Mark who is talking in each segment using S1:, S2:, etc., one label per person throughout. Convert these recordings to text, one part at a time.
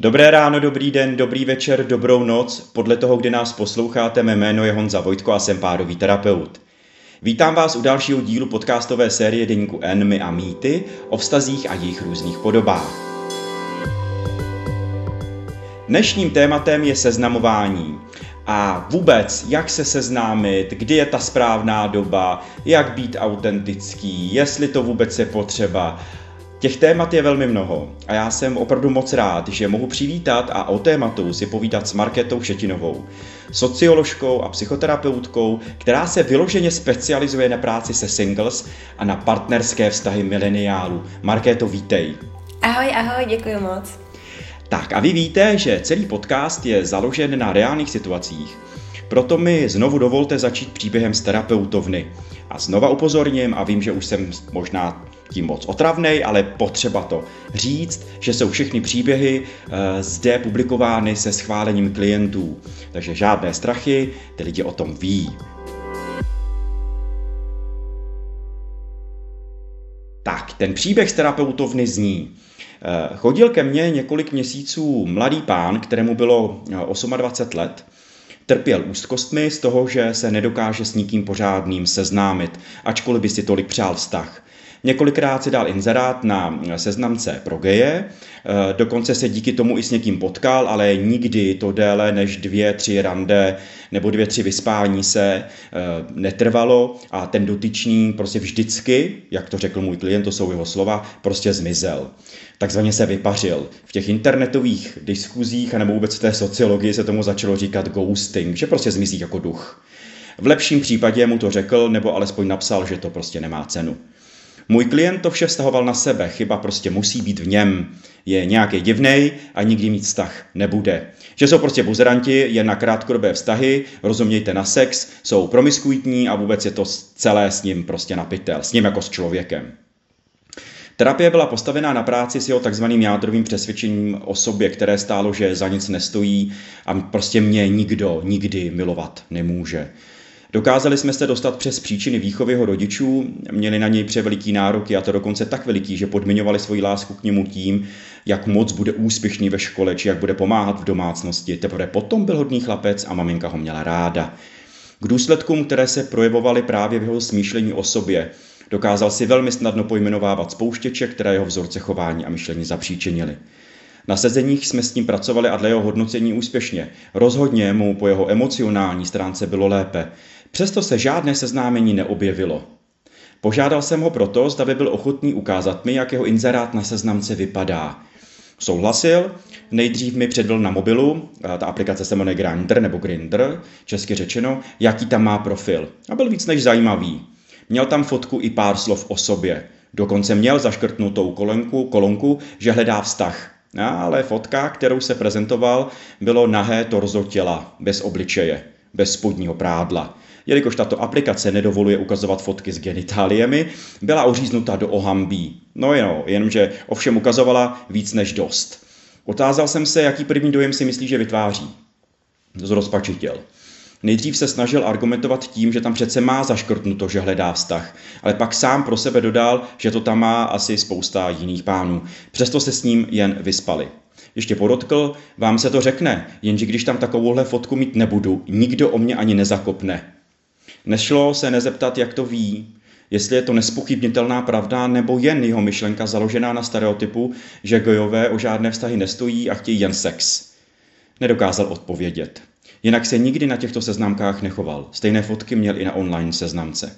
S1: Dobré ráno, dobrý den, dobrý večer, dobrou noc. Podle toho, kdy nás posloucháte, mé jméno je Honza Vojtko a jsem párový terapeut. Vítám vás u dalšího dílu podcastové série Deníku N, My a mýty o vztazích a jejich různých podobách. Dnešním tématem je seznamování. A vůbec, jak se seznámit, kdy je ta správná doba, jak být autentický, jestli to vůbec je potřeba Těch témat je velmi mnoho a já jsem opravdu moc rád, že mohu přivítat a o tématu si povídat s Marketou Šetinovou, socioložkou a psychoterapeutkou, která se vyloženě specializuje na práci se singles a na partnerské vztahy mileniálů. Markéto, vítej.
S2: Ahoj, ahoj, děkuji moc.
S1: Tak a vy víte, že celý podcast je založen na reálných situacích. Proto mi znovu dovolte začít příběhem z terapeutovny. A znova upozorním, a vím, že už jsem možná tím moc otravnej, ale potřeba to říct, že jsou všechny příběhy e, zde publikovány se schválením klientů. Takže žádné strachy, ty lidi o tom ví. Tak, ten příběh z terapeutovny zní. Eh, chodil ke mně několik měsíců mladý pán, kterému bylo 28 eh, let, Trpěl úzkostmi z toho, že se nedokáže s nikým pořádným seznámit, ačkoliv by si tolik přál vztah. Několikrát si dal inzerát na seznamce pro geje, eh, dokonce se díky tomu i s někým potkal, ale nikdy to déle než dvě, tři rande nebo dvě, tři vyspání se eh, netrvalo a ten dotyčný prostě vždycky, jak to řekl můj klient, to jsou jeho slova, prostě zmizel. Takzvaně se vypařil. V těch internetových diskuzích a nebo vůbec v té sociologii se tomu začalo říkat ghosting, že prostě zmizí jako duch. V lepším případě mu to řekl, nebo alespoň napsal, že to prostě nemá cenu. Můj klient to vše vztahoval na sebe, chyba prostě musí být v něm. Je nějaký divnej a nikdy mít vztah nebude. Že jsou prostě buzeranti, jen na krátkodobé vztahy, rozumějte na sex, jsou promiskuitní a vůbec je to celé s ním prostě napitel, s ním jako s člověkem. Terapie byla postavená na práci s jeho takzvaným jádrovým přesvědčením o sobě, které stálo, že za nic nestojí a prostě mě nikdo nikdy milovat nemůže. Dokázali jsme se dostat přes příčiny výchovy jeho rodičů, měli na něj převeliký nároky a to dokonce tak veliký, že podmiňovali svoji lásku k němu tím, jak moc bude úspěšný ve škole, či jak bude pomáhat v domácnosti. Teprve potom byl hodný chlapec a maminka ho měla ráda. K důsledkům, které se projevovaly právě v jeho smýšlení o sobě, dokázal si velmi snadno pojmenovávat spouštěče, které jeho vzorce chování a myšlení zapříčinili. Na sezeních jsme s ním pracovali a dle jeho hodnocení úspěšně. Rozhodně mu po jeho emocionální stránce bylo lépe. Přesto se žádné seznámení neobjevilo. Požádal jsem ho proto, zda by byl ochotný ukázat mi, jak jeho inzerát na seznamce vypadá. Souhlasil, nejdřív mi předvedl na mobilu, ta aplikace se jmenuje Grindr nebo Grindr, česky řečeno, jaký tam má profil. A byl víc než zajímavý. Měl tam fotku i pár slov o sobě. Dokonce měl zaškrtnutou kolonku, kolonku, že hledá vztah. Ale fotka, kterou se prezentoval, bylo nahé torzo těla, bez obličeje, bez spodního prádla. Jelikož tato aplikace nedovoluje ukazovat fotky s genitáliemi, byla oříznuta do ohambí. No jo, jenomže ovšem ukazovala víc než dost. Otázal jsem se, jaký první dojem si myslí, že vytváří. Zrozpačitěl. Nejdřív se snažil argumentovat tím, že tam přece má zaškrtnuto, že hledá vztah, ale pak sám pro sebe dodal, že to tam má asi spousta jiných pánů. Přesto se s ním jen vyspali. Ještě podotkl, vám se to řekne, jenže když tam takovouhle fotku mít nebudu, nikdo o mě ani nezakopne. Nešlo se nezeptat, jak to ví, jestli je to nespochybnitelná pravda nebo jen jeho myšlenka založená na stereotypu, že gojové o žádné vztahy nestojí a chtějí jen sex. Nedokázal odpovědět. Jinak se nikdy na těchto seznamkách nechoval. Stejné fotky měl i na online seznamce.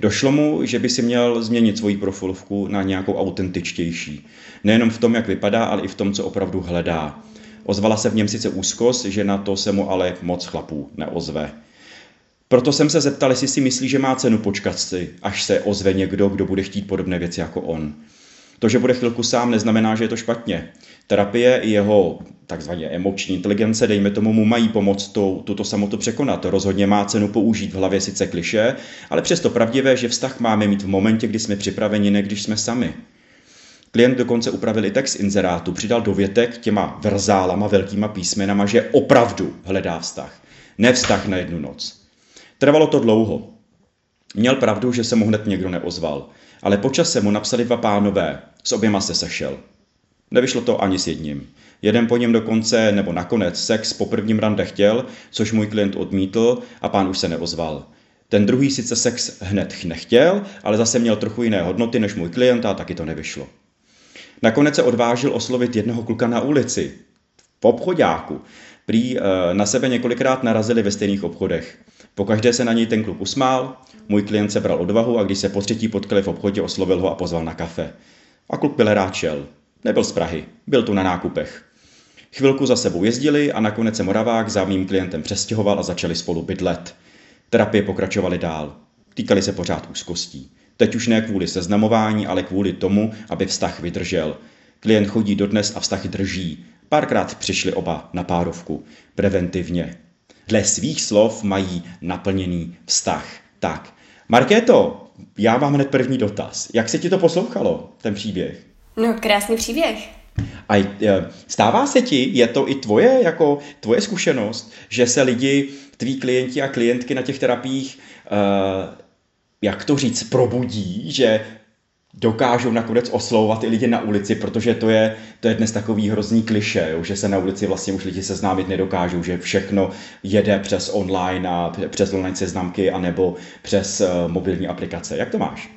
S1: Došlo mu, že by si měl změnit svoji profilovku na nějakou autentičtější. Nejenom v tom, jak vypadá, ale i v tom, co opravdu hledá. Ozvala se v něm sice úzkost, že na to se mu ale moc chlapů neozve. Proto jsem se zeptal, jestli si myslí, že má cenu počkat si, až se ozve někdo, kdo bude chtít podobné věci jako on. To, že bude chvilku sám, neznamená, že je to špatně. Terapie i jeho takzvaně emoční inteligence, dejme tomu, mu mají pomoct to, tuto samotu překonat. Rozhodně má cenu použít v hlavě sice kliše, ale přesto pravdivé, že vztah máme mít v momentě, kdy jsme připraveni, ne když jsme sami. Klient dokonce upravil i text inzerátu, přidal dovětek těma verzálama, velkýma písmenama, že opravdu hledá vztah. Ne vztah na jednu noc. Trvalo to dlouho. Měl pravdu, že se mu hned někdo neozval, ale počas se mu napsali dva pánové, s oběma se sešel. Nevyšlo to ani s jedním. Jeden po něm dokonce, nebo nakonec, sex po prvním rande chtěl, což můj klient odmítl a pán už se neozval. Ten druhý sice sex hned nechtěl, ale zase měl trochu jiné hodnoty než můj klient a taky to nevyšlo. Nakonec se odvážil oslovit jednoho kluka na ulici, v obchodáku. Prý eh, na sebe několikrát narazili ve stejných obchodech. Pokaždé se na něj ten kluk usmál, můj klient se bral odvahu a když se po třetí potkali v obchodě, oslovil ho a pozval na kafe. A kluk byl rád šel. Nebyl z Prahy, byl tu na nákupech. Chvilku za sebou jezdili a nakonec se Moravák za mým klientem přestěhoval a začali spolu bydlet. Terapie pokračovaly dál. Týkali se pořád úzkostí. Teď už ne kvůli seznamování, ale kvůli tomu, aby vztah vydržel. Klient chodí dodnes a vztah drží. Párkrát přišli oba na párovku. Preventivně. Dle svých slov mají naplněný vztah. Tak, Markéto, já mám hned první dotaz. Jak se ti to poslouchalo, ten příběh?
S2: No, krásný příběh.
S1: A e, stává se ti, je to i tvoje, jako tvoje zkušenost, že se lidi, tví klienti a klientky na těch terapiích, uh, jak to říct, probudí, že dokážou nakonec oslovovat i lidi na ulici, protože to je, to je dnes takový hrozný kliše, jo, že se na ulici vlastně už lidi seznámit nedokážou, že všechno jede přes online a přes online seznamky anebo přes uh, mobilní aplikace. Jak to máš?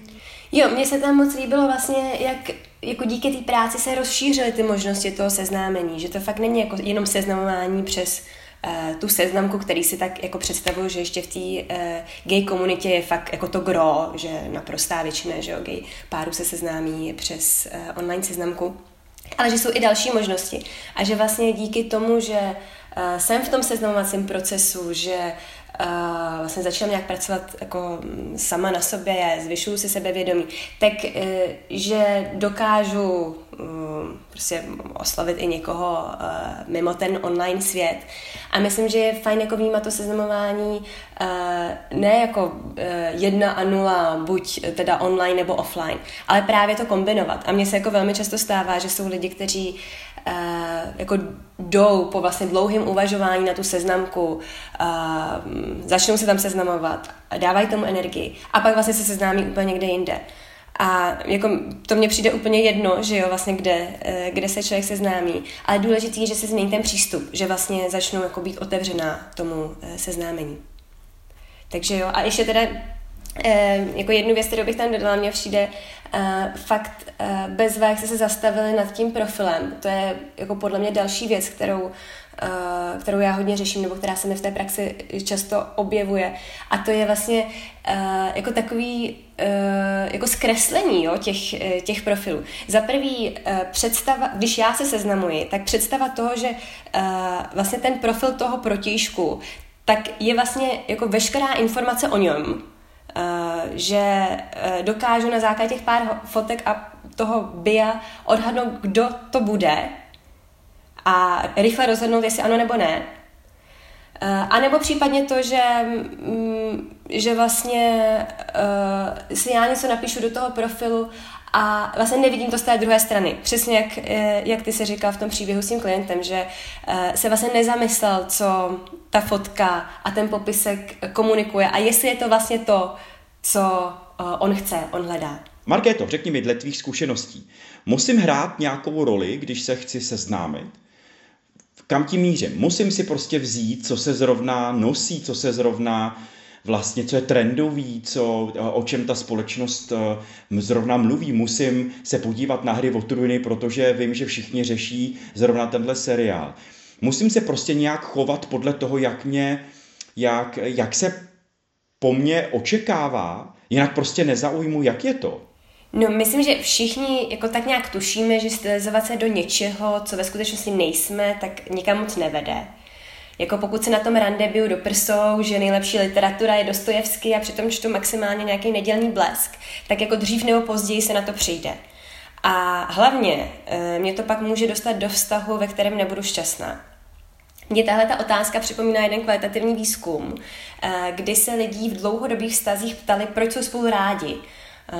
S2: Jo, mně se tam moc líbilo vlastně, jak jako díky té práci se rozšířily ty možnosti toho seznámení, že to fakt není jako jenom seznamování přes tu seznamku, který si tak jako představuju, že ještě v té uh, gay komunitě je fakt jako to gro, že naprostá většina, že jo, gay páru se seznámí přes uh, online seznamku, ale že jsou i další možnosti. A že vlastně díky tomu, že jsem v tom seznamovacím procesu, že uh, uh, vlastně začínám nějak pracovat jako mm, sama na sobě, zvyšuju si sebevědomí, tak uh, že dokážu uh, prostě oslavit i někoho uh, mimo ten online svět. A myslím, že je fajn jako vnímat to seznamování uh, ne jako uh, jedna a nula, buď teda online nebo offline, ale právě to kombinovat. A mně se jako velmi často stává, že jsou lidi, kteří uh, jako jdou po vlastně dlouhém uvažování na tu seznamku, uh, začnou se tam seznamovat, dávají tomu energii a pak vlastně se seznámí úplně někde jinde. A jako to mně přijde úplně jedno, že jo, vlastně kde, eh, kde se člověk seznámí. Ale důležitý je, že se změní ten přístup, že vlastně začnou jako být otevřená tomu seznámení. Takže jo, a ještě teda jako jednu věc, kterou bych tam dodala, mě přijde uh, fakt uh, bezva, jak jste se zastavili nad tím profilem. To je jako podle mě další věc, kterou, uh, kterou já hodně řeším, nebo která se mi v té praxi často objevuje. A to je vlastně uh, jako takový uh, jako zkreslení jo, těch, těch profilů. Za prvý uh, představa, když já se seznamuji, tak představa toho, že uh, vlastně ten profil toho protějšku, tak je vlastně jako veškerá informace o něm, Eh, že eh, dokážu na základě těch pár fotek a toho bia odhadnout, kdo to bude a rychle rozhodnout, jestli ano nebo ne. Eh, a nebo případně to, že, mm, že vlastně si já něco napíšu do toho profilu a vlastně nevidím to z té druhé strany. Přesně jak, eh, jak ty si říkal v tom příběhu s tím klientem, že eh, se vlastně nezamyslel, co ta fotka a ten popisek komunikuje a jestli je to vlastně to, co eh, on chce, on hledá.
S1: Markéto, řekni mi dle tvých zkušeností, musím hrát nějakou roli, když se chci seznámit? Kam tím mířím? Musím si prostě vzít, co se zrovna nosí, co se zrovna uh, vlastně, co je trendový, co, o čem ta společnost eh, zrovna mluví. Musím se podívat na hry o trůny, protože vím, že všichni řeší zrovna tenhle seriál. Musím se prostě nějak chovat podle toho, jak mě, jak, jak se po mně očekává, jinak prostě nezaujmu, jak je to.
S2: No, myslím, že všichni jako tak nějak tušíme, že stylizovat se do něčeho, co ve skutečnosti nejsme, tak nikam moc nevede. Jako pokud se na tom rande biju do prsou, že nejlepší literatura je Dostojevský a přitom čtu maximálně nějaký nedělní blesk, tak jako dřív nebo později se na to přijde. A hlavně eh, mě to pak může dostat do vztahu, ve kterém nebudu šťastná. Mně tahle ta otázka připomíná jeden kvalitativní výzkum, eh, kdy se lidí v dlouhodobých vztazích ptali, proč jsou spolu rádi, eh,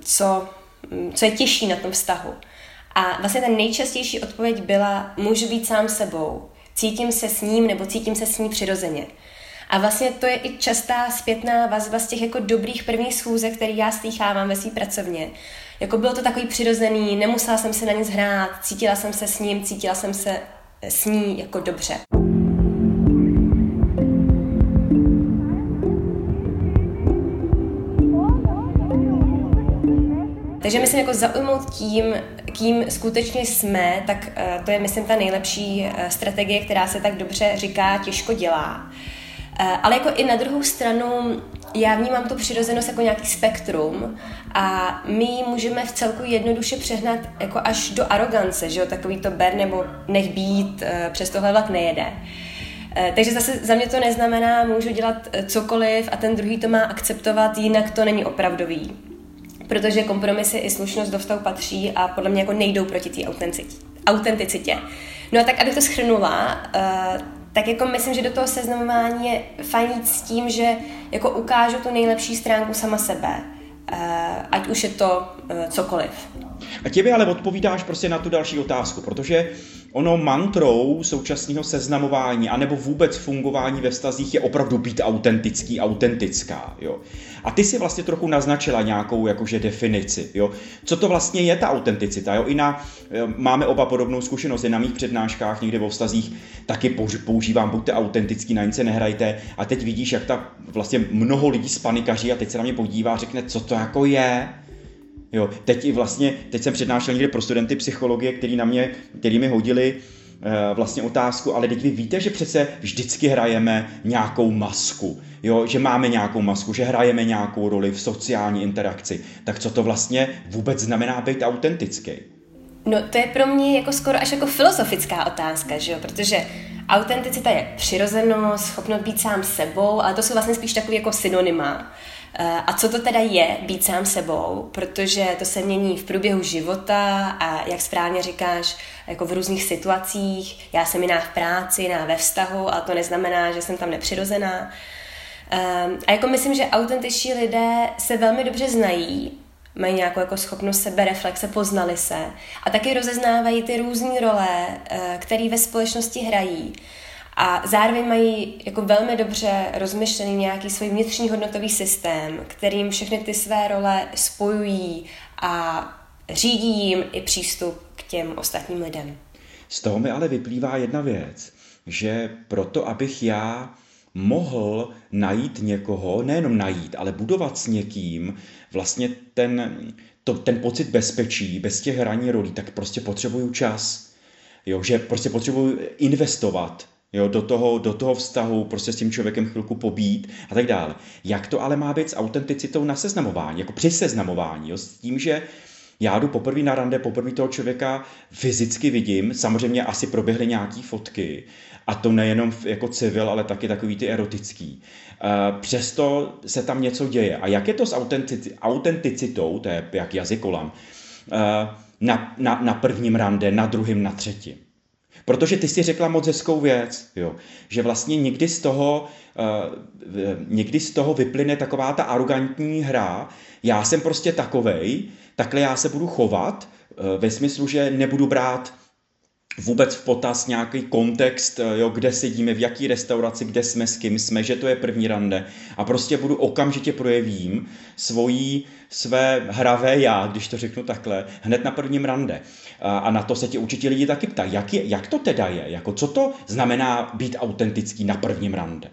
S2: co, hm, co je těžší na tom vztahu. A vlastně ta nejčastější odpověď byla, můžu být sám sebou, cítím se s ním nebo cítím se s ní přirozeně. A vlastně to je i častá zpětná vazba z těch jako dobrých prvních schůzek, který já slýchávám ve své pracovně, jako bylo to takový přirozený, nemusela jsem se na nic hrát, cítila jsem se s ním, cítila jsem se s ní jako dobře. Takže myslím, jako zaujmout tím, kým skutečně jsme, tak uh, to je, myslím, ta nejlepší uh, strategie, která se tak dobře říká, těžko dělá. Uh, ale jako i na druhou stranu já vnímám tu přirozenost jako nějaký spektrum a my ji můžeme v celku jednoduše přehnat jako až do arogance, že jo, takový to ber nebo nech být, přes tohle vlak nejede. Takže zase za mě to neznamená, můžu dělat cokoliv a ten druhý to má akceptovat, jinak to není opravdový protože kompromisy i slušnost do vztahu patří a podle mě jako nejdou proti té autenticitě. No a tak, abych to schrnula, uh, tak jako myslím, že do toho seznamování je fajn jít s tím, že jako ukážu tu nejlepší stránku sama sebe, uh, ať už je to uh, cokoliv.
S1: A těmi ale odpovídáš prostě na tu další otázku, protože ono mantrou současného seznamování anebo vůbec fungování ve vztazích je opravdu být autentický, autentická. Jo. A ty si vlastně trochu naznačila nějakou jakože definici. Jo. Co to vlastně je ta autenticita? Jo. I na, eh, máme oba podobnou zkušenost, na mých přednáškách někde vo vztazích taky používám buďte autentický, na nic se nehrajte a teď vidíš, jak ta vlastně mnoho lidí spanikaří a teď se na mě podívá a řekne, co to jako je. Jo, teď i vlastně, teď jsem přednášel někde pro studenty psychologie, který na mě, který mi hodili vlastně otázku, ale teď vy víte, že přece vždycky hrajeme nějakou masku, jo, že máme nějakou masku, že hrajeme nějakou roli v sociální interakci. Tak co to vlastně vůbec znamená být autentický?
S2: No to je pro mě jako skoro až jako filozofická otázka, že jo, protože autenticita je přirozenost, schopnost být sám sebou, ale to jsou vlastně spíš takové jako synonyma. Eh, a co to teda je být sám sebou, protože to se mění v průběhu života a jak správně říkáš, jako v různých situacích. Já jsem jiná v práci, jiná ve vztahu, ale to neznamená, že jsem tam nepřirozená. Ehm, a jako myslím, že autentiční lidé se velmi dobře znají, mají nějakou jako schopnost sebereflexe, poznali se a taky rozeznávají ty různé role, eh, které ve společnosti hrají. A zároveň mají jako velmi dobře rozmyšlený nějaký svůj vnitřní hodnotový systém, kterým všechny ty své role spojují a řídí jim i přístup k těm ostatním lidem.
S1: Z toho mi ale vyplývá jedna věc, že proto, abych já mohl najít někoho, nejenom najít, ale budovat s někým vlastně ten, to, ten pocit bezpečí, bez těch hraní rolí, tak prostě potřebuju čas. Jo, že prostě potřebuju investovat jo, do, toho, do toho vztahu, prostě s tím člověkem chvilku pobít a tak dále. Jak to ale má být s autenticitou na seznamování, jako při seznamování, jo, s tím, že já jdu poprvé na rande, poprvé toho člověka fyzicky vidím, samozřejmě asi proběhly nějaký fotky, a to nejenom jako civil, ale taky takový ty erotický. Přesto se tam něco děje. A jak je to s autenticitou, to je jak jazykolam, na, na, na prvním rande, na druhém, na třetím? Protože ty si řekla moc hezkou věc, jo, že vlastně někdy z toho, uh, někdy z toho vyplyne taková ta arrogantní hra, já jsem prostě takovej, takhle já se budu chovat, uh, ve smyslu, že nebudu brát vůbec v potaz nějaký kontext, jo, kde sedíme, v jaký restauraci, kde jsme, s kým jsme, že to je první rande. A prostě budu okamžitě projevím svojí, své hravé já, když to řeknu takhle, hned na prvním rande. A, a na to se ti určitě lidi taky ptají, jak, je, jak to teda je, jako co to znamená být autentický na prvním rande.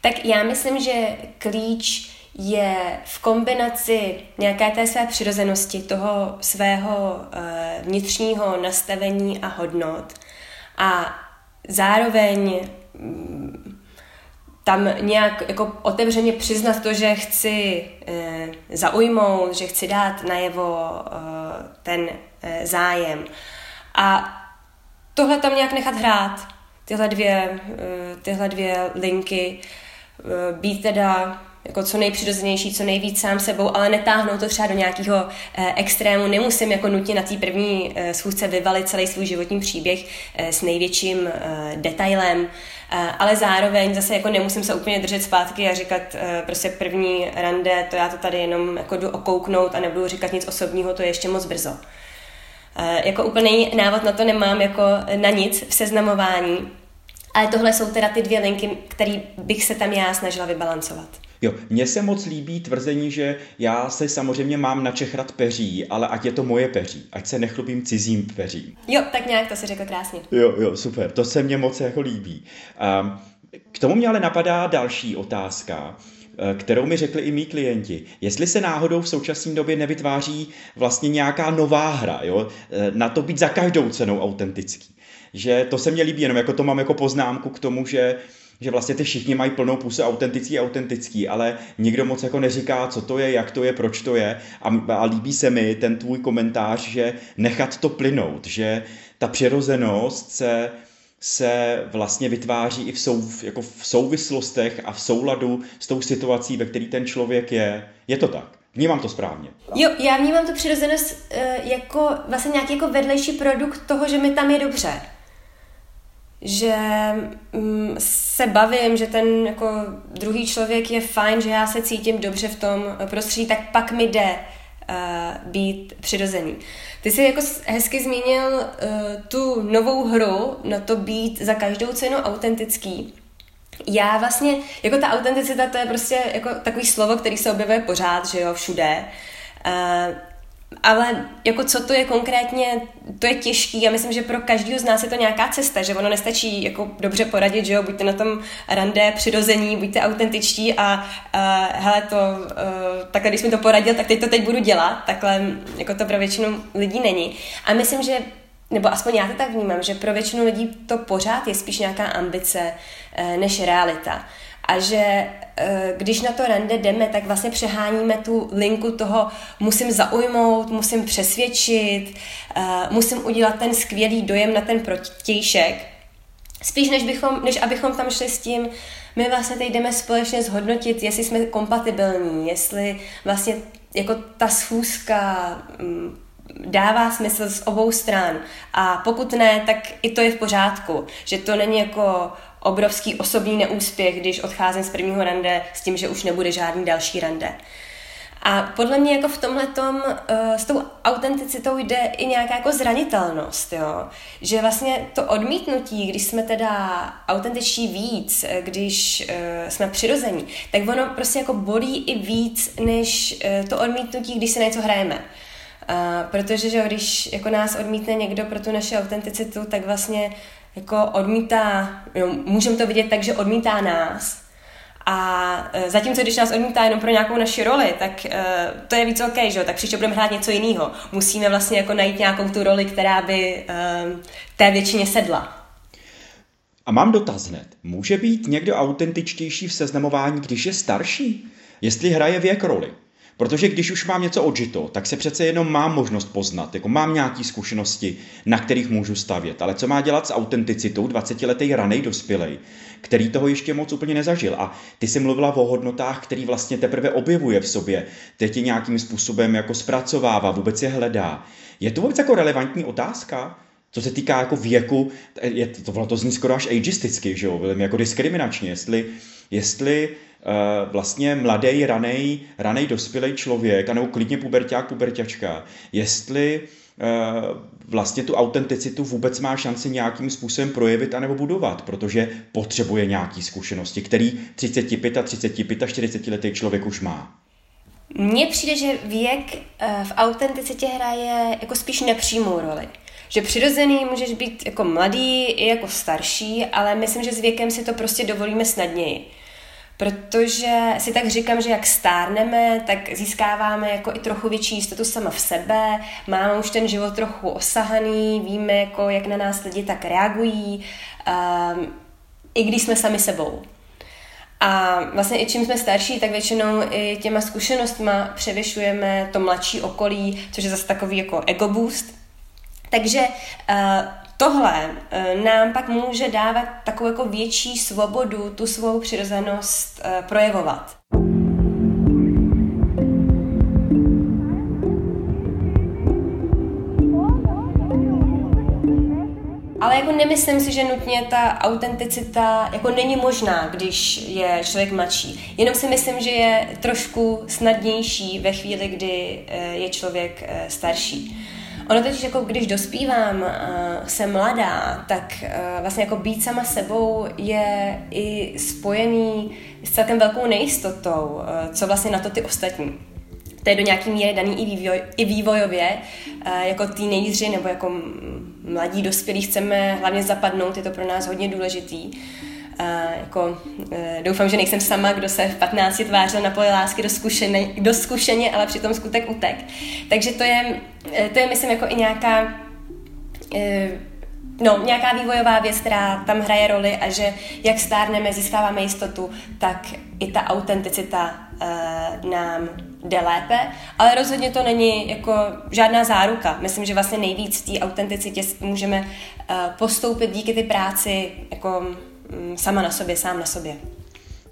S2: Tak já myslím, že klíč je v kombinaci nějaké té své přirozenosti, toho svého eh, vnitřního nastavení a hodnot a zároveň mm, tam nějak jako otevřeně přiznat to, že chci e, zaujmout, že chci dát najevo e, ten zájem. A tohle tam nějak nechat hrát, tyhle dvě, tyhle dvě linky, být teda jako co nejpřirozenější, co nejvíc sám sebou, ale netáhnout to třeba do nějakého eh, extrému. Nemusím jako nutně na té první eh, schůzce vyvalit celý svůj životní příběh eh, s největším eh, detailem, eh, ale zároveň zase jako nemusím se úplně držet zpátky a říkat eh, prostě první rande, to já to tady jenom jako jdu okouknout a nebudu říkat nic osobního, to je ještě moc brzo. Eh, jako úplný návod na to nemám jako na nic v seznamování, ale tohle jsou teda ty dvě linky, které bych se tam já snažila vybalancovat.
S1: Jo, mně se moc líbí tvrzení, že já se samozřejmě mám načechrat peří, ale ať je to moje peří, ať se nechlubím cizím peřím.
S2: Jo, tak nějak to si řekl krásně.
S1: Jo, jo, super, to se mně moc jako líbí. Um, k tomu mě ale napadá další otázka, eh, kterou mi řekli i mý klienti. Jestli se náhodou v současné době nevytváří vlastně nějaká nová hra, jo? Eh, na to být za každou cenou autentický. Že to se mně líbí, jenom jako to mám jako poznámku k tomu, že že vlastně ty všichni mají plnou pusu autentický autentický, ale nikdo moc jako neříká, co to je, jak to je, proč to je a, a líbí se mi ten tvůj komentář, že nechat to plynout, že ta přirozenost se se vlastně vytváří i v, sou, jako v souvislostech a v souladu s tou situací, ve které ten člověk je. Je to tak? Vnímám to správně.
S2: Jo, já vnímám tu přirozenost uh, jako vlastně nějaký jako vedlejší produkt toho, že mi tam je dobře. Že um, se bavím, že ten jako druhý člověk je fajn, že já se cítím dobře v tom prostředí, tak pak mi jde uh, být přirozený. Ty jsi jako hezky zmínil uh, tu novou hru na to být za každou cenu autentický. Já vlastně, jako ta autenticita, to je prostě jako takový slovo, který se objevuje pořád, že jo, všude. Ale jako co to je konkrétně, to je těžký. A myslím, že pro každého z nás je to nějaká cesta, že ono nestačí jako dobře poradit, že jo, buďte na tom rande přirození, buďte autentičtí a uh, hele to, uh, takhle když mi to poradil, tak teď to teď budu dělat, takhle jako to pro většinu lidí není. A myslím, že nebo aspoň já to tak vnímám, že pro většinu lidí to pořád je spíš nějaká ambice uh, než realita a že eh, když na to rande jdeme, tak vlastně přeháníme tu linku toho musím zaujmout, musím přesvědčit, eh, musím udělat ten skvělý dojem na ten protějšek. Spíš než, bychom, než abychom tam šli s tím, my vlastně teď jdeme společně zhodnotit, jestli jsme kompatibilní, jestli vlastně jako ta schůzka mm, dává smysl z obou stran. A pokud ne, tak i to je v pořádku. Že to není jako obrovský osobní neúspěch, když odcházím z prvního rande s tím, že už nebude žádný další rande. A podle mě jako v tomhle uh, s tou autenticitou jde i nějaká jako zranitelnost, jo? že vlastně to odmítnutí, když jsme teda autentičtí víc, když uh, jsme přirození, tak ono prostě jako bolí i víc, než to odmítnutí, když se něco hrajeme. Uh, protože že když jako nás odmítne někdo pro tu naši autenticitu, tak vlastně jako odmítá, jo, můžeme to vidět tak, že odmítá nás. A e, zatímco, když nás odmítá jenom pro nějakou naši roli, tak e, to je víc OK, že jo? tak příště budeme hrát něco jiného. Musíme vlastně jako najít nějakou tu roli, která by e, té většině sedla.
S1: A mám dotaz hned. Může být někdo autentičtější v seznamování, když je starší? Jestli hraje věk roli? Protože když už mám něco odžito, tak se přece jenom mám možnost poznat, jako mám nějaké zkušenosti, na kterých můžu stavět. Ale co má dělat s autenticitou 20-letý ranej dospělej, který toho ještě moc úplně nezažil. A ty jsi mluvila o hodnotách, který vlastně teprve objevuje v sobě, teď je nějakým způsobem jako zpracovává, vůbec je hledá. Je to vůbec jako relevantní otázka? Co se týká jako věku, je, to, to zní skoro až ageisticky, že jo, jako diskriminačně, jestli, jestli Eh, vlastně mladý, ranej, ranej dospělý člověk, anebo klidně puberták, puberťačka, jestli eh, vlastně tu autenticitu vůbec má šanci nějakým způsobem projevit anebo budovat, protože potřebuje nějaký zkušenosti, který 35 a 35 a 40 letý člověk už má.
S2: Mně přijde, že věk eh, v autenticitě hraje jako spíš nepřímou roli. Že přirozený můžeš být jako mladý i jako starší, ale myslím, že s věkem si to prostě dovolíme snadněji protože si tak říkám, že jak stárneme, tak získáváme jako i trochu větší jistotu sama v sebe, máme už ten život trochu osahaný, víme, jako, jak na nás lidi tak reagují, um, i když jsme sami sebou. A vlastně i čím jsme starší, tak většinou i těma zkušenostma převyšujeme to mladší okolí, což je zase takový jako ego boost. Takže uh, tohle eh, nám pak může dávat takovou jako větší svobodu, tu svou přirozenost eh, projevovat. Ale jako nemyslím si, že nutně ta autenticita jako není možná, když je člověk mladší. Jenom si myslím, že je trošku snadnější ve chvíli, kdy eh, je člověk starší. Ono totiž jako když dospívám, uh, jsem mladá, tak uh, vlastně jako být sama sebou je i spojený s celkem velkou nejistotou, uh, co vlastně na to ty ostatní. To je do nějaký míry daný i, vývoj, i vývojově. Uh, jako teenageři nebo jako mladí dospělí chceme hlavně zapadnout, je to pro nás hodně důležitý. A jako, e, doufám, že nejsem sama, kdo se v 15 tvářil na poli lásky do, zkušeně, ale přitom skutek utek. Takže to je, e, to je myslím, jako i nějaká e, no, nějaká vývojová věc, která tam hraje roli a že jak stárneme, získáváme jistotu, tak i ta autenticita nám jde lépe, ale rozhodně to není jako žádná záruka. Myslím, že vlastně nejvíc v té autenticitě můžeme uh, postoupit díky ty práci jako sama na sobě, sám na sobě.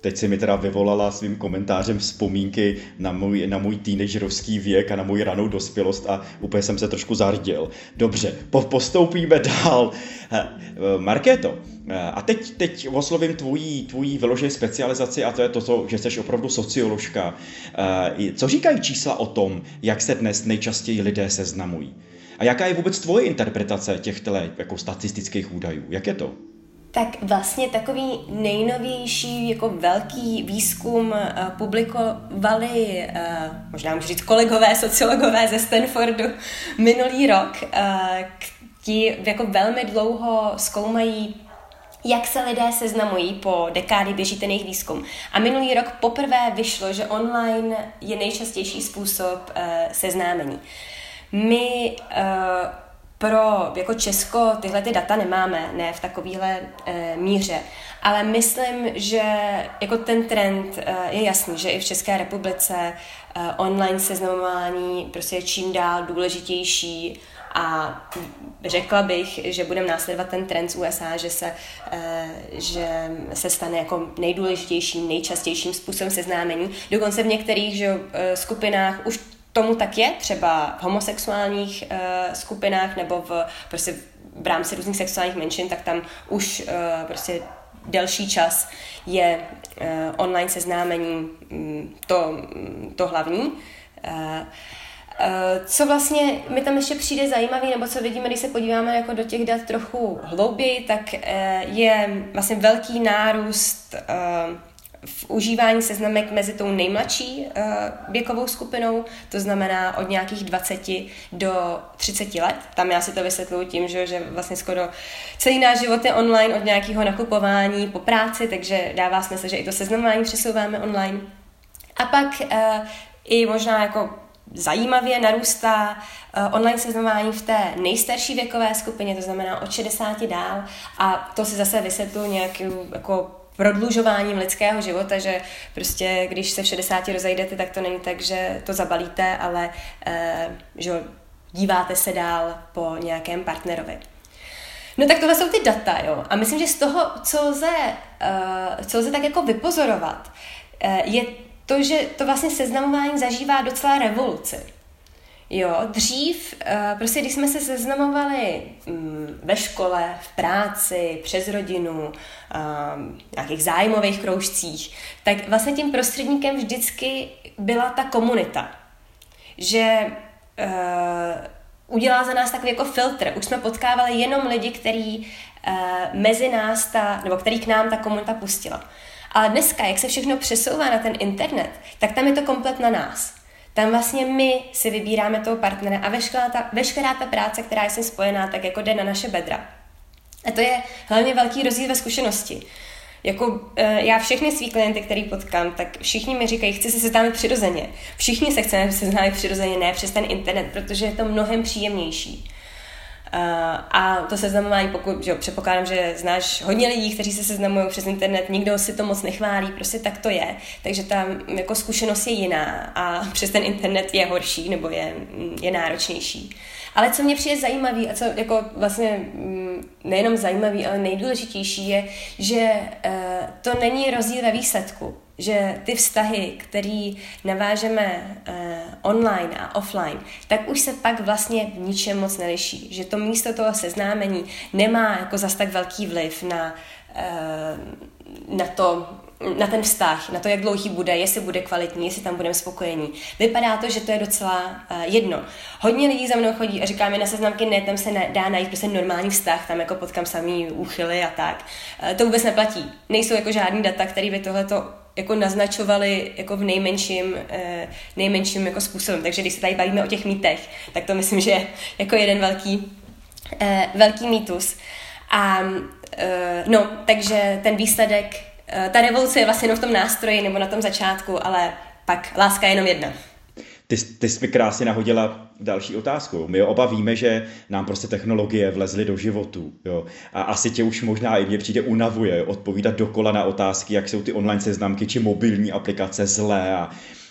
S1: Teď si mi teda vyvolala svým komentářem vzpomínky na můj, na můj teenagerovský věk a na můj ranou dospělost a úplně jsem se trošku zardil. Dobře, po, postoupíme dál. Eh, Markéto, eh, a teď, teď oslovím tvojí, tvojí vyloženě specializaci a to je to, to, že jsi opravdu socioložka. Eh, co říkají čísla o tom, jak se dnes nejčastěji lidé seznamují? A jaká je vůbec tvoje interpretace těchto jako statistických údajů? Jak je to?
S2: Tak vlastně takový nejnovější jako velký výzkum uh, publikovali, uh, možná můžu říct kolegové, sociologové ze Stanfordu minulý rok, uh, ti jako velmi dlouho zkoumají jak se lidé seznamují po dekády běží ten jejich výzkum. A minulý rok poprvé vyšlo, že online je nejčastější způsob seznámení. My pro jako Česko tyhle ty data nemáme, ne v takovéhle e, míře, ale myslím, že jako ten trend e, je jasný, že i v České republice e, online seznamování prostě je čím dál důležitější a řekla bych, že budeme následovat ten trend z USA, že se, že se stane jako nejdůležitějším, nejčastějším způsobem seznámení. Dokonce v některých že, skupinách už tomu tak je, třeba v homosexuálních uh, skupinách nebo v, prostě v rámci různých sexuálních menšin, tak tam už uh, prostě delší čas je uh, online seznámení um, to, to hlavní. Uh, co vlastně mi tam ještě přijde zajímavý, nebo co vidíme, když se podíváme jako do těch dat trochu hlouběji, tak je vlastně velký nárůst v užívání seznamek mezi tou nejmladší uh, věkovou skupinou, to znamená od nějakých 20 do 30 let. Tam já si to vysvětluji tím, že, že vlastně skoro celý náš život je online od nějakého nakupování po práci, takže dává smysl, že i to seznamování přesouváme online. A pak uh, i možná jako zajímavě narůstá uh, online seznamování v té nejstarší věkové skupině, to znamená od 60 dál a to si zase vysvětluji nějakou jako prodlužováním lidského života, že prostě když se v 60 rozejdete, tak to není tak, že to zabalíte, ale uh, že díváte se dál po nějakém partnerovi. No tak tohle jsou ty data, jo. A myslím, že z toho, co lze, uh, co lze tak jako vypozorovat, uh, je to, že to vlastně seznamování zažívá docela revoluci. Jo, dřív, eh, prostě když jsme se seznamovali mm, ve škole, v práci, přes rodinu, ehm, nějakých zájmových kroužcích, tak vlastně tím prostředníkem vždycky byla ta komunita. Že uh, udělala za nás takový jako filtr. Už jsme potkávali jenom lidi, který uh, mezi nás ta, nebo který k nám ta komunita pustila. Ale dneska, jak se všechno přesouvá na ten internet, tak tam je to komplet na nás. Tam vlastně my si vybíráme toho partnera a veškerá ta, veškerá ta práce, která je s ním spojená, tak jako jde na naše bedra. A to je hlavně velký rozdíl ve zkušenosti. Jako e, já všechny svý klienty, který potkám, tak všichni mi říkají, chci se seznámit přirozeně. Všichni se chceme seznámit přirozeně, ne přes ten internet, protože je to mnohem příjemnější. Uh, a to seznamování, pokud že předpokládám, že znáš hodně lidí, kteří se seznamují přes internet, nikdo si to moc nechválí, prostě tak to je. Takže ta jako zkušenost je jiná a přes ten internet je horší nebo je, je náročnější. Ale co mě přijde zajímavý a co jako vlastně mm, nejenom zajímavý, ale nejdůležitější je, že uh, to není rozdíl ve výsledku že ty vztahy, které navážeme uh, online a offline, tak už se pak vlastně v ničem moc neliší. Že to místo toho seznámení nemá jako zas tak velký vliv na, uh, na to, na ten vztah, na to, jak dlouhý bude, jestli bude kvalitní, jestli tam budeme spokojení. Vypadá to, že to je docela uh, jedno. Hodně lidí za mnou chodí a říká mi na seznamky, ne, tam se ne, dá najít prostě normální vztah, tam jako potkám samý úchyly a tak. Uh, to vůbec neplatí. Nejsou jako žádný data, které by tohleto jako naznačovali jako v nejmenším, uh, nejmenším jako způsobem. Takže když se tady bavíme o těch mýtech, tak to myslím, že je jako jeden velký, uh, velký mýtus. A no, takže ten výsledek ta revoluce je vlastně jenom v tom nástroji nebo na tom začátku, ale pak láska je jenom jedna.
S1: Ty, ty jsi mi krásně nahodila další otázku. My oba víme, že nám prostě technologie vlezly do životu. Jo? A asi tě už možná i mě přijde unavuje odpovídat dokola na otázky, jak jsou ty online seznamky či mobilní aplikace zlé a,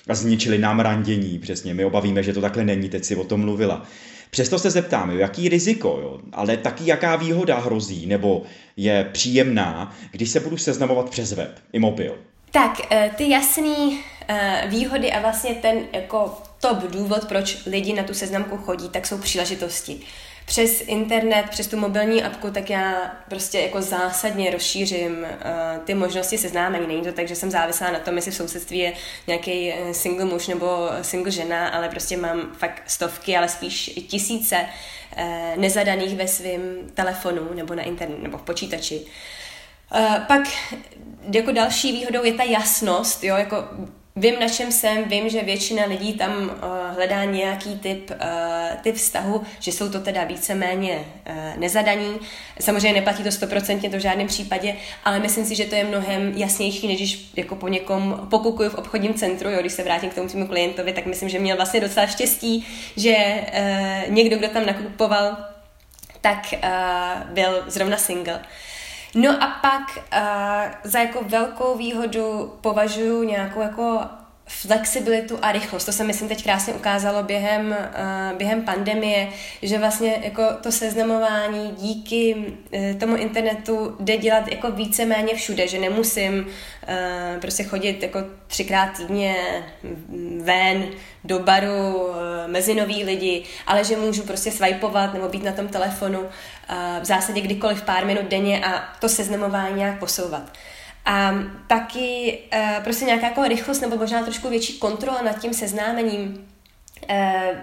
S1: a zničili nám randění. Přesně, my oba víme, že to takhle není, teď si o tom mluvila. Přesto se zeptám, jo, jaký riziko, jo, ale taky jaká výhoda hrozí nebo je příjemná, když se budu seznamovat přes web i mobil.
S2: Tak, eh, ty jasné eh, výhody a vlastně ten jako top důvod, proč lidi na tu seznamku chodí, tak jsou příležitosti přes internet, přes tu mobilní apku, tak já prostě jako zásadně rozšířím uh, ty možnosti seznámení. Není to tak, že jsem závislá na tom, jestli v sousedství je nějaký eh, single muž nebo single žena, ale prostě mám fakt stovky, ale spíš tisíce uh, nezadaných ve svém telefonu nebo na internetu nebo v počítači. Uh, pak jako další výhodou je ta jasnost, jo, jako Vím, na čem jsem, vím, že většina lidí tam uh, hledá nějaký typ, uh, typ vztahu, že jsou to teda víceméně uh, nezadaní. Samozřejmě neplatí to stoprocentně to v žádném případě, ale myslím si, že to je mnohem jasnější, než když jako po někom pokukuju v obchodním centru, jo, když se vrátím k tomu svému klientovi, tak myslím, že měl vlastně docela štěstí, že uh, někdo, kdo tam nakupoval, tak uh, byl zrovna single. No a pak uh, za jako velkou výhodu považuji nějakou jako flexibilitu a rychlost. To se myslím teď krásně ukázalo během, uh, během pandemie, že vlastně jako to seznamování díky uh, tomu internetu jde dělat jako víceméně všude, že nemusím uh, prostě chodit jako třikrát týdně ven do baru uh, mezi nový lidi, ale že můžu prostě swipeovat nebo být na tom telefonu uh, v zásadě kdykoliv pár minut denně a to seznamování nějak posouvat. A taky uh, prostě nějaká jako rychlost nebo možná trošku větší kontrola nad tím seznámením. Uh,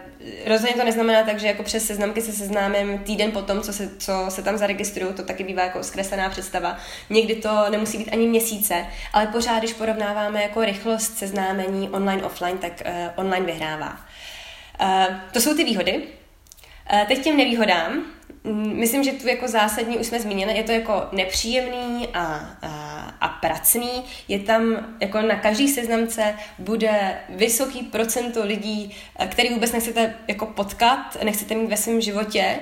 S2: rozhodně to neznamená tak, že jako přes seznamky se seznámím týden potom, co se, co se tam zaregistruju, to taky bývá jako zkreslená představa. Někdy to nemusí být ani měsíce, ale pořád, když porovnáváme jako rychlost seznámení online, offline, tak uh, online vyhrává. Uh, to jsou ty výhody. Uh, teď těm nevýhodám. Myslím, že tu jako zásadní už jsme zmínili, je to jako nepříjemný a, a, a pracný. Je tam jako na každý seznamce bude vysoký procento lidí, eh, který vůbec nechcete jako potkat, nechcete mít ve svém životě,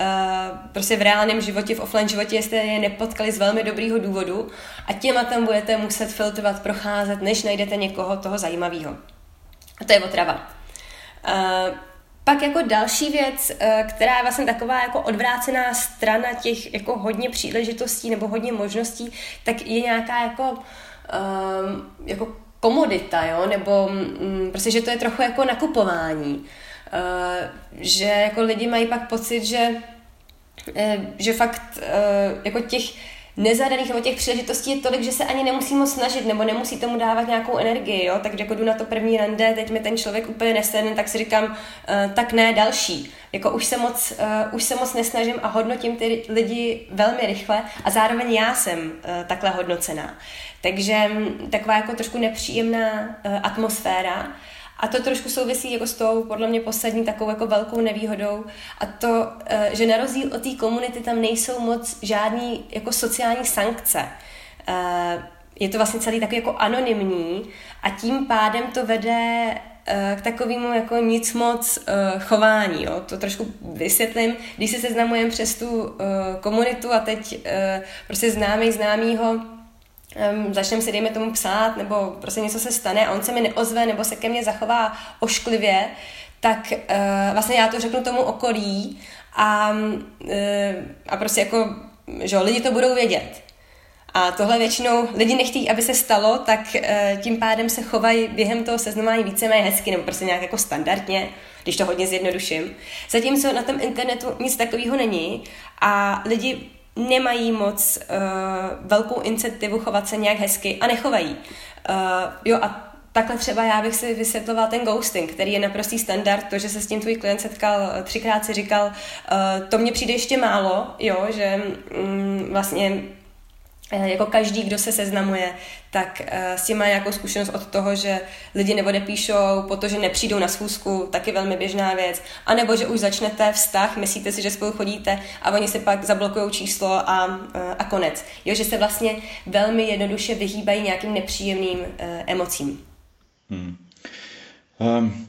S2: Uh, prostě v reálném životě, v offline životě jste je nepotkali z velmi dobrýho důvodu a těma tam budete muset filtrovat, procházet, než najdete někoho toho zajímavého. A to je otrava. Uh, pak jako další věc, eh, která je vlastně taková jako odvrácená strana těch jako hodně příležitostí nebo hodně možností, tak je nějaká jako, um, jako komodita, jo? nebo um, prostě, že to je trochu jako nakupování. Uh, že jako lidi mají pak pocit, že, uh, že fakt jako těch nezadaných nebo těch příležitostí je tolik, že se ani nemusí moc snažit nebo nemusí tomu dávat nějakou energii, jo? tak jako jdu na to první rande, teď mi ten člověk úplně nesedne, tak si říkám, uh, tak ne, další. Jako už se, moc, uh, už se moc nesnažím a hodnotím ty lidi velmi rychle a zároveň já jsem uh, takhle hodnocená. Takže um, taková jako trošku nepříjemná uh, atmosféra. A to trošku souvisí jako s tou, podle mě, poslední takovou jako velkou nevýhodou a to, eh, že na rozdíl od té komunity tam nejsou moc žádný jako sociální sankce. Eh, je to vlastně celý takový jako anonymní a tím pádem to vede eh, k takovému jako nic moc chování. Jo? To trošku vysvětlím. Když se seznamujeme přes tu komunitu a teď prostě známý známýho um, začneme si, dejme tomu, psát, nebo prostě něco se stane a on se mi neozve, nebo se ke mně zachová ošklivě, tak uh, vlastně já to řeknu tomu okolí a, uh, a prostě jako, že lidi to budou vědět. A tohle většinou lidi nechtějí, aby se stalo, tak uh, tím pádem se chovají během toho seznamování víceméně hezky, nebo prostě nějak jako standardně, když to hodně zjednoduším. Zatímco na tom internetu nic takového není a lidi nemají moc uh, velkou incentivu chovat se nějak hezky a nechovají. Uh, jo a Takhle třeba já bych si vysvětloval ten ghosting, který je naprostý standard, to, že se s tím tvůj klient setkal, třikrát si říkal, uh, to mně přijde ještě málo, jo, že um, vlastně Eh, jako každý, kdo se seznamuje, tak uh, s tím má nějakou zkušenost od toho, že lidi neodepíšou, protože nepřijdou na schůzku, taky velmi běžná věc, a nebo že už začnete vztah, myslíte si, že spolu chodíte a oni si pak zablokují číslo a, uh, a konec. Jo, že se vlastně velmi jednoduše vyhýbají nějakým nepříjemným emocím. Hmm.
S1: Um,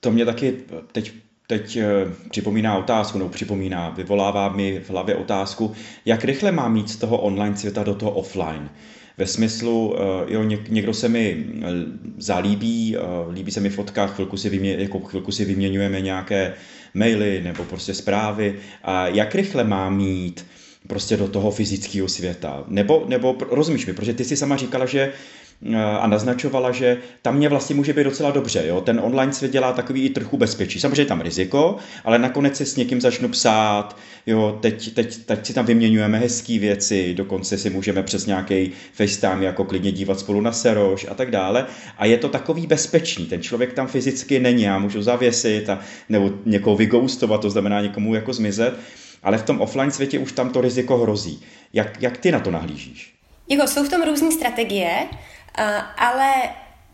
S1: to mě taky teď teď eh, připomíná otázku, nebo připomíná, vyvolává mi v hlavě otázku, jak rychle mám mít z toho online světa do toho offline. Ve smyslu, eh, jo, někdo se mi eh, zalíbí, líbí se mi fotka, chvilku si, vymě, jako chvilku si vyměňujeme nějaké maily nebo prostě zprávy. A jak rychle mám mít prostě do toho fyzického světa? Nebo, nebo rozumíš mi, protože ty si sama říkala, že a naznačovala, že tam mě vlastně může být docela dobře. Jo? Ten online svět dělá takový i trochu bezpečí. Samozřejmě tam riziko, ale nakonec si s někým začnu psát, jo, teď, teď, teď si tam vyměňujeme hezké věci, dokonce si můžeme přes nějaký FaceTime jako klidně dívat spolu na seroš a tak dále. A je to takový bezpečný. Ten člověk tam fyzicky není, já můžu zavěsit a, nebo někoho vygoustovat, to znamená někomu jako zmizet, ale v tom offline světě už tam to riziko hrozí. Jak, jak ty na to nahlížíš?
S2: Jako jsou v tom různé strategie, ale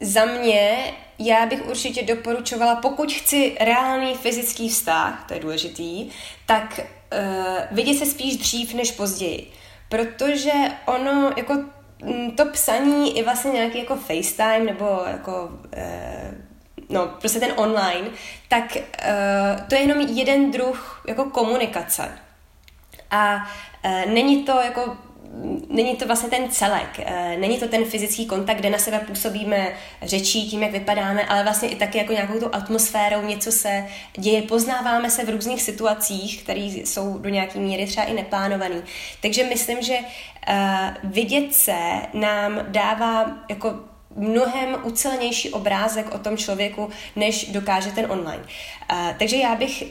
S2: za mě já bych určitě doporučovala, pokud chci reálný fyzický vztah, to je důležitý, tak uh, vidět se spíš dřív než později. Protože ono, jako mm, to psaní i vlastně nějaký jako FaceTime nebo jako uh, no, prostě ten online, tak uh, to je jenom jeden druh jako komunikace. A uh, není to jako není to vlastně ten celek, eh, není to ten fyzický kontakt, kde na sebe působíme řečí, tím, jak vypadáme, ale vlastně i taky jako nějakou tu atmosférou, něco se děje, poznáváme se v různých situacích, které jsou do nějaké míry třeba i neplánované. Takže myslím, že eh, vidět se nám dává jako mnohem ucelenější obrázek o tom člověku, než dokáže ten online. Uh, takže já bych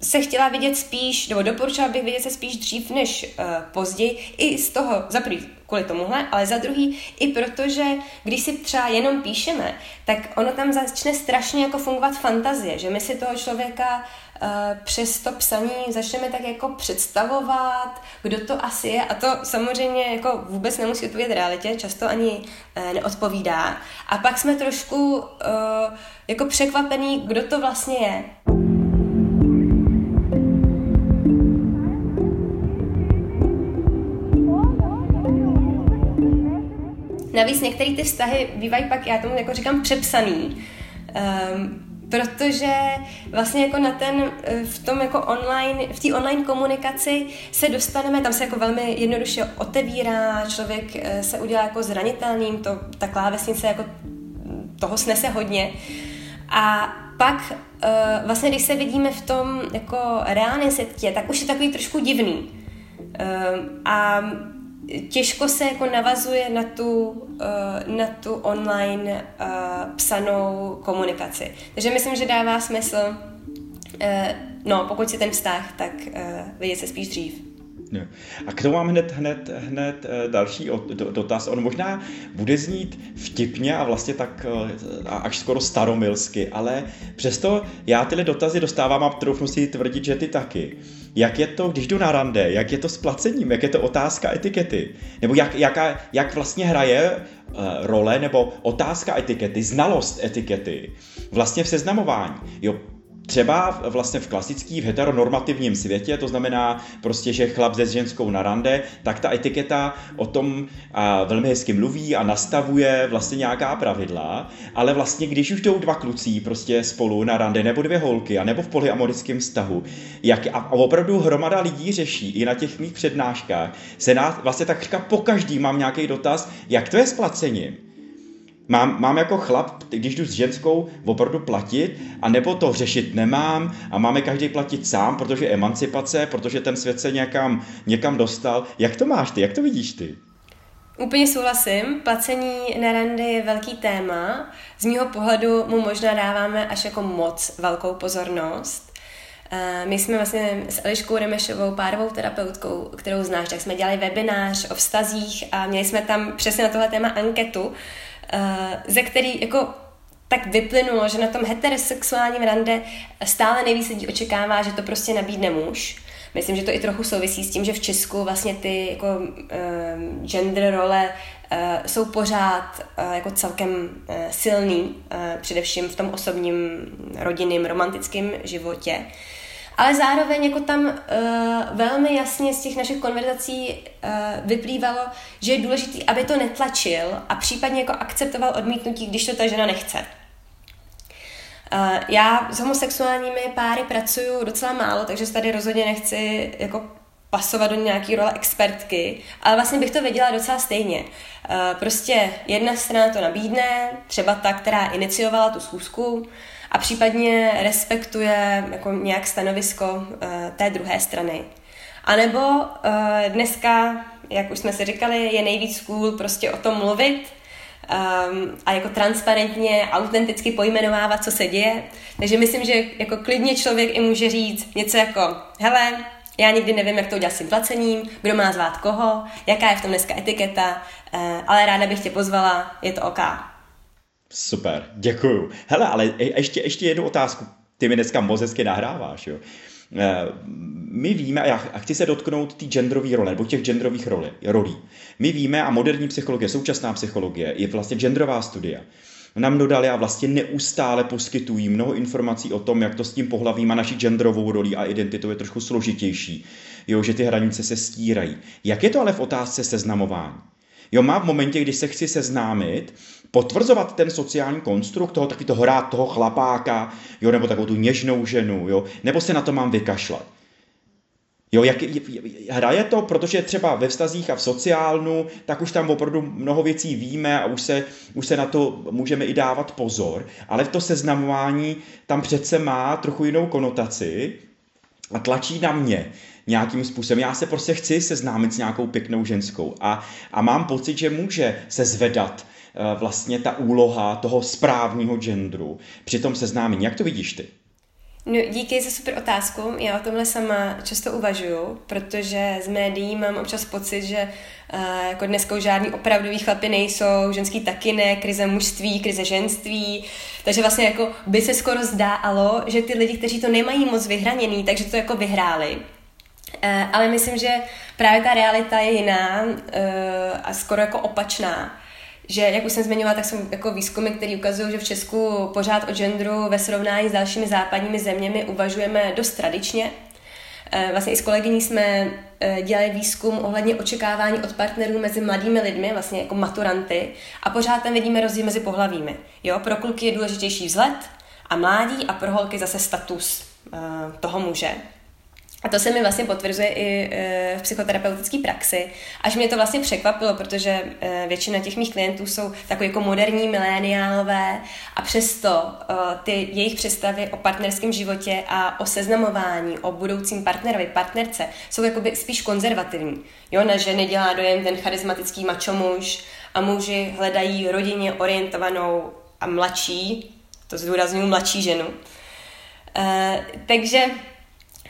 S2: se chtěla vidět spíš, nebo doporučila bych vidět se spíš dřív než uh, později, i z toho, za prvý kvůli tomuhle, ale za druhý i protože, když si třeba jenom píšeme, tak ono tam začne strašně jako fungovat fantazie, že my si toho člověka uh, přes to psaní začneme tak jako představovat, kdo to asi je a to samozřejmě jako vůbec nemusí odpovědět realitě, často ani uh, neodpovídá. A pak jsme trošku uh, jako překvapení, kdo to vlastně je. Navíc některé ty vztahy bývají pak, já tomu jako říkám, přepsaný. Um, protože vlastně jako na ten, eh, v tom jako online, v té online komunikaci se dostaneme, tam se jako velmi jednoduše otevírá, člověk eh, se udělá jako zranitelným, to, ta klávesnice jako toho snese hodně. A pak uh, vlastně, když se vidíme v tom jako reálném světě, tak už je takový trošku divný. Uh, a těžko se jako navazuje na tu, uh, na tu online uh, psanou komunikaci. Takže myslím, že dává smysl, uh, no, pokud si ten vztah, tak vidět se spíš dřív.
S1: A k tomu mám hned, hned, hned eh, další dotaz. On možná bude znít vtipně a vlastně tak eh, až skoro staromilsky, ale přesto já tyhle dotazy dostávám a troufnu si tvrdit, že ty taky. Jak je to, když jdu na rande, jak je to s placením, jak je to otázka etikety? Nebo jak, jaká, jak vlastně hraje uh, role nebo otázka etikety, znalost etikety vlastně v seznamování? Jo, třeba vlastně v klasický, v heteronormativním světě, to znamená prostě, že chlap se ženskou na rande, tak ta etiketa o tom a velmi hezky mluví a nastavuje vlastně nějaká pravidla, ale vlastně když už jdou dva kluci prostě spolu na rande, nebo dvě holky, a nebo v polyamorickém vztahu, jak, a opravdu hromada lidí řeší i na těch mých přednáškách, se nás vlastně tak říká, po každý mám nějaký dotaz, jak to je s placením mám, mám jako chlap, když jdu s ženskou, opravdu platit, a nebo to řešit nemám a máme každý platit sám, protože emancipace, protože ten svět se někam, někam dostal. Jak to máš ty? Jak to vidíš ty?
S2: Úplně souhlasím. Placení na je velký téma. Z mého pohledu mu možná dáváme až jako moc velkou pozornost. My jsme vlastně s Eliškou Remešovou, párovou terapeutkou, kterou znáš, tak jsme dělali webinář o vztazích a měli jsme tam přesně na tohle téma anketu, ze který jako tak vyplynulo, že na tom heterosexuálním rande stále nejvíc lidí očekává, že to prostě nabídne muž. Myslím, že to i trochu souvisí s tím, že v Česku vlastně ty jako uh, gender role uh, jsou pořád uh, jako celkem uh, silný, uh, především v tom osobním, rodinným, romantickém životě. Ale zároveň jako tam uh, velmi jasně z těch našich konverzací uh, vyplývalo, že je důležité, aby to netlačil a případně jako akceptoval odmítnutí, když to ta žena nechce. Uh, já s homosexuálními páry pracuju docela málo, takže se tady rozhodně nechci jako pasovat do nějaký role expertky, ale vlastně bych to věděla docela stejně. Uh, prostě jedna strana to nabídne, třeba ta, která iniciovala tu schůzku, a případně respektuje jako nějak stanovisko uh, té druhé strany. A nebo uh, dneska, jak už jsme si říkali, je nejvíc cool prostě o tom mluvit, um, a jako transparentně, autenticky pojmenovávat, co se děje. Takže myslím, že jako klidně člověk i může říct něco jako, hele, já nikdy nevím, jak to udělat s placením, kdo má zvát koho, jaká je v tom dneska etiketa, uh, ale ráda bych tě pozvala, je to OK.
S1: Super, děkuju. Hele, ale ještě, ještě jednu otázku. Ty mi dneska moc hezky nahráváš, jo. Eh, my víme, a chci se dotknout té genderové role, nebo těch genderových roli, rolí. My víme, a moderní psychologie, současná psychologie, je vlastně genderová studie, nám dodali a vlastně neustále poskytují mnoho informací o tom, jak to s tím pohlavím a naší genderovou rolí a identitou je trošku složitější. Jo, že ty hranice se stírají. Jak je to ale v otázce seznamování? Jo, má v momentě, kdy se chci seznámit, potvrzovat ten sociální konstrukt toho, taky toho hrát toho chlapáka, jo, nebo takovou tu něžnou ženu, jo, nebo se na to mám vykašlat. Jo, jak, hraje to, protože třeba ve vztazích a v sociálnu, tak už tam opravdu mnoho věcí víme a už se, už se na to můžeme i dávat pozor, ale v to seznamování tam přece má trochu jinou konotaci a tlačí na mě nějakým způsobem. Já se prostě chci seznámit s nějakou pěknou ženskou a, a mám pocit, že může se zvedat Eh, vlastně ta úloha toho správního genderu při tom seznámení. Jak to vidíš ty?
S2: No, díky za super otázku. Já o tomhle sama často uvažuju, protože z médií mám občas pocit, že uh, jako dneska už žádný opravdový chlapy nejsou, ženský taky ne, krize mužství, krize ženství. Takže vlastně jako by se skoro zdálo, že ty lidi, kteří to nemají moc vyhraněný, takže to jako vyhráli. Uh, ale myslím, že právě ta realita je jiná uh, a skoro jako opačná že, jak už jsem zmiňovala, tak jsou jako výzkumy, které ukazují, že v Česku pořád o genderu ve srovnání s dalšími západními zeměmi uvažujeme dost tradičně. Eh, vlastně i s kolegyní jsme eh, dělali výzkum ohledně očekávání od partnerů mezi mladými lidmi, vlastně jako maturanty, a pořád tam vidíme rozdíl mezi pohlavími. Jo, pro kluky je důležitější vzhled a mládí a pro holky zase status uh, toho muže. A to se mi vlastně potvrzuje i e, v psychoterapeutické praxi. Až mě to vlastně překvapilo, protože e, většina těch mých klientů jsou takový jako moderní miléniálové a přesto e, ty jejich představy o partnerském životě a o seznamování, o budoucím partnerovi, partnerce jsou jakoby spíš konzervativní. Jo, na ženy dělá dojem ten charismatický mačomuž a muži hledají rodině orientovanou a mladší, to zdůraznuju mladší ženu. Takže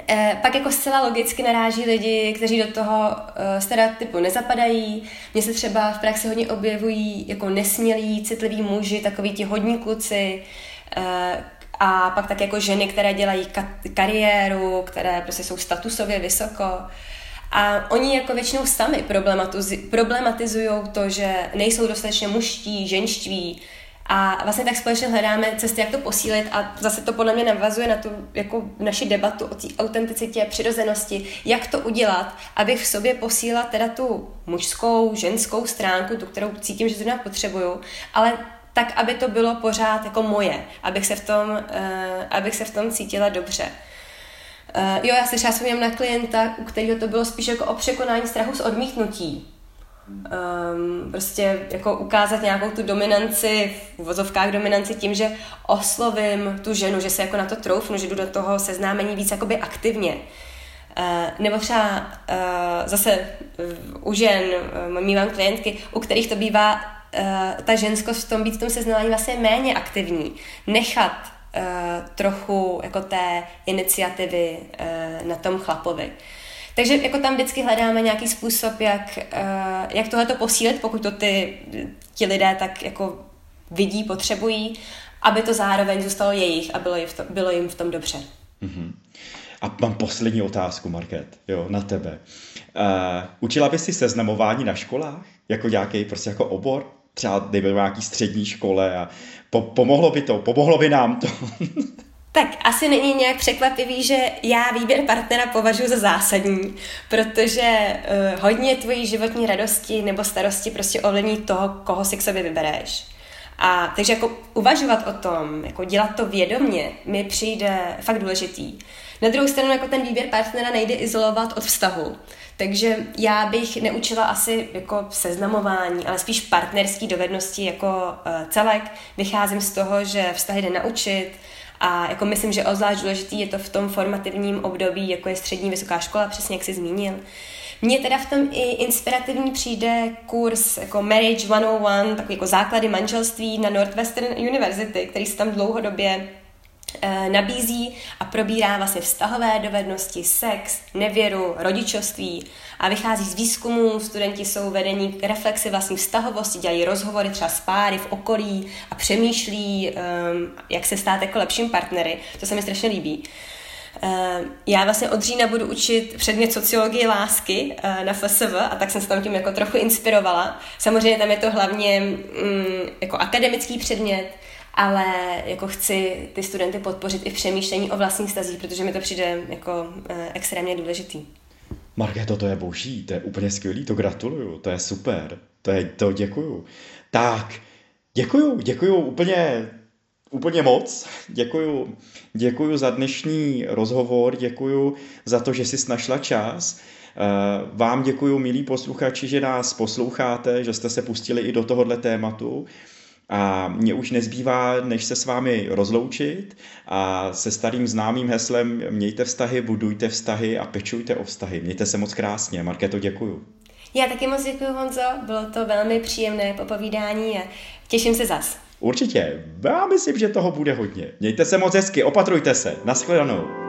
S2: Eh, pak jako zcela logicky naráží lidi, kteří do toho uh, stereotypu nezapadají. Mně se třeba v praxi hodně objevují jako nesmělí, citliví muži, takový ti hodní kluci, uh, a pak tak jako ženy, které dělají ka- kariéru, které prostě jsou statusově vysoko. A oni jako většinou sami problematizují to, že nejsou dostatečně muští, ženštví, a vlastně tak společně hledáme cesty, jak to posílit a zase to podle mě navazuje na tu jako naši debatu o té autenticitě, přirozenosti, jak to udělat, abych v sobě posílila teda tu mužskou, ženskou stránku, tu, kterou cítím, že zrovna potřebuju, ale tak, aby to bylo pořád jako moje, abych se v tom, uh, abych se v tom cítila dobře. Uh, jo, já se třeba vzpomínám na klienta, u kterého to bylo spíš jako o překonání strachu z odmítnutí um, prostě jako ukázat nějakou tu dominanci, v vozovkách dominanci tím, že oslovím tu ženu, že se jako na to troufnu, že jdu do toho seznámení víc jakoby aktivně. Uh, nebo třeba uh, zase uh, u žen, uh, mývám klientky, u kterých to bývá uh, ta ženskost v tom být v tom seznámení vlastně méně aktivní. Nechat uh, trochu jako té iniciativy uh, na tom chlapovi. Takže jako tam vždycky hledáme nějaký způsob, jak, uh, jak tohle posílit, pokud to ty, ti lidé tak jako vidí, potřebují, aby to zároveň zůstalo jejich a bylo jim v tom, bylo jim v tom dobře. Mm-hmm.
S1: A mám poslední otázku, Market, jo, na tebe. Uh, učila bys si seznamování na školách? Jako nějaký prostě jako obor? Třeba dejme nějaký střední škole a po, pomohlo by to, pomohlo by nám to.
S2: Tak asi není nějak překvapivý, že já výběr partnera považuji za zásadní, protože uh, hodně tvojí životní radosti nebo starosti prostě ovlivní toho, koho si k sobě vybereš. A takže jako uvažovat o tom, jako dělat to vědomně, mi přijde fakt důležitý. Na druhou stranu jako ten výběr partnera nejde izolovat od vztahu. Takže já bych neučila asi jako seznamování, ale spíš partnerský dovednosti jako uh, celek. Vycházím z toho, že vztahy jde naučit, a jako myslím, že ozvlášť důležitý je to v tom formativním období, jako je střední vysoká škola, přesně jak jsi zmínil. Mně teda v tom i inspirativní přijde kurz jako Marriage 101, takový jako základy manželství na Northwestern University, který se tam dlouhodobě nabízí a probírá vlastně vztahové dovednosti, sex, nevěru, rodičovství a vychází z výzkumů, studenti jsou vedení k reflexi vlastní vztahovosti, dělají rozhovory třeba s páry v okolí a přemýšlí, um, jak se stát jako lepším partnery, to se mi strašně líbí. Uh, já vlastně od října budu učit předmět sociologie lásky na FSV a tak jsem se tam tím jako trochu inspirovala. Samozřejmě tam je to hlavně um, jako akademický předmět, ale jako chci ty studenty podpořit i v přemýšlení o vlastních stazích, protože mi to přijde jako eh, extrémně důležitý.
S1: Markéto, to je boží, to je úplně skvělý, to gratuluju, to je super, to je, to děkuju. Tak, děkuju, děkuju úplně, úplně moc, děkuju, děkuju za dnešní rozhovor, děkuju za to, že jsi našla čas. Eh, vám děkuju, milí posluchači, že nás posloucháte, že jste se pustili i do tohohle tématu. A mě už nezbývá, než se s vámi rozloučit a se starým známým heslem mějte vztahy, budujte vztahy a pečujte o vztahy. Mějte se moc krásně. Markéto, děkuju.
S2: Já taky moc děkuji, Honzo. Bylo to velmi příjemné popovídání a těším se zas.
S1: Určitě. Já myslím, že toho bude hodně. Mějte se moc hezky, opatrujte se. Naschledanou.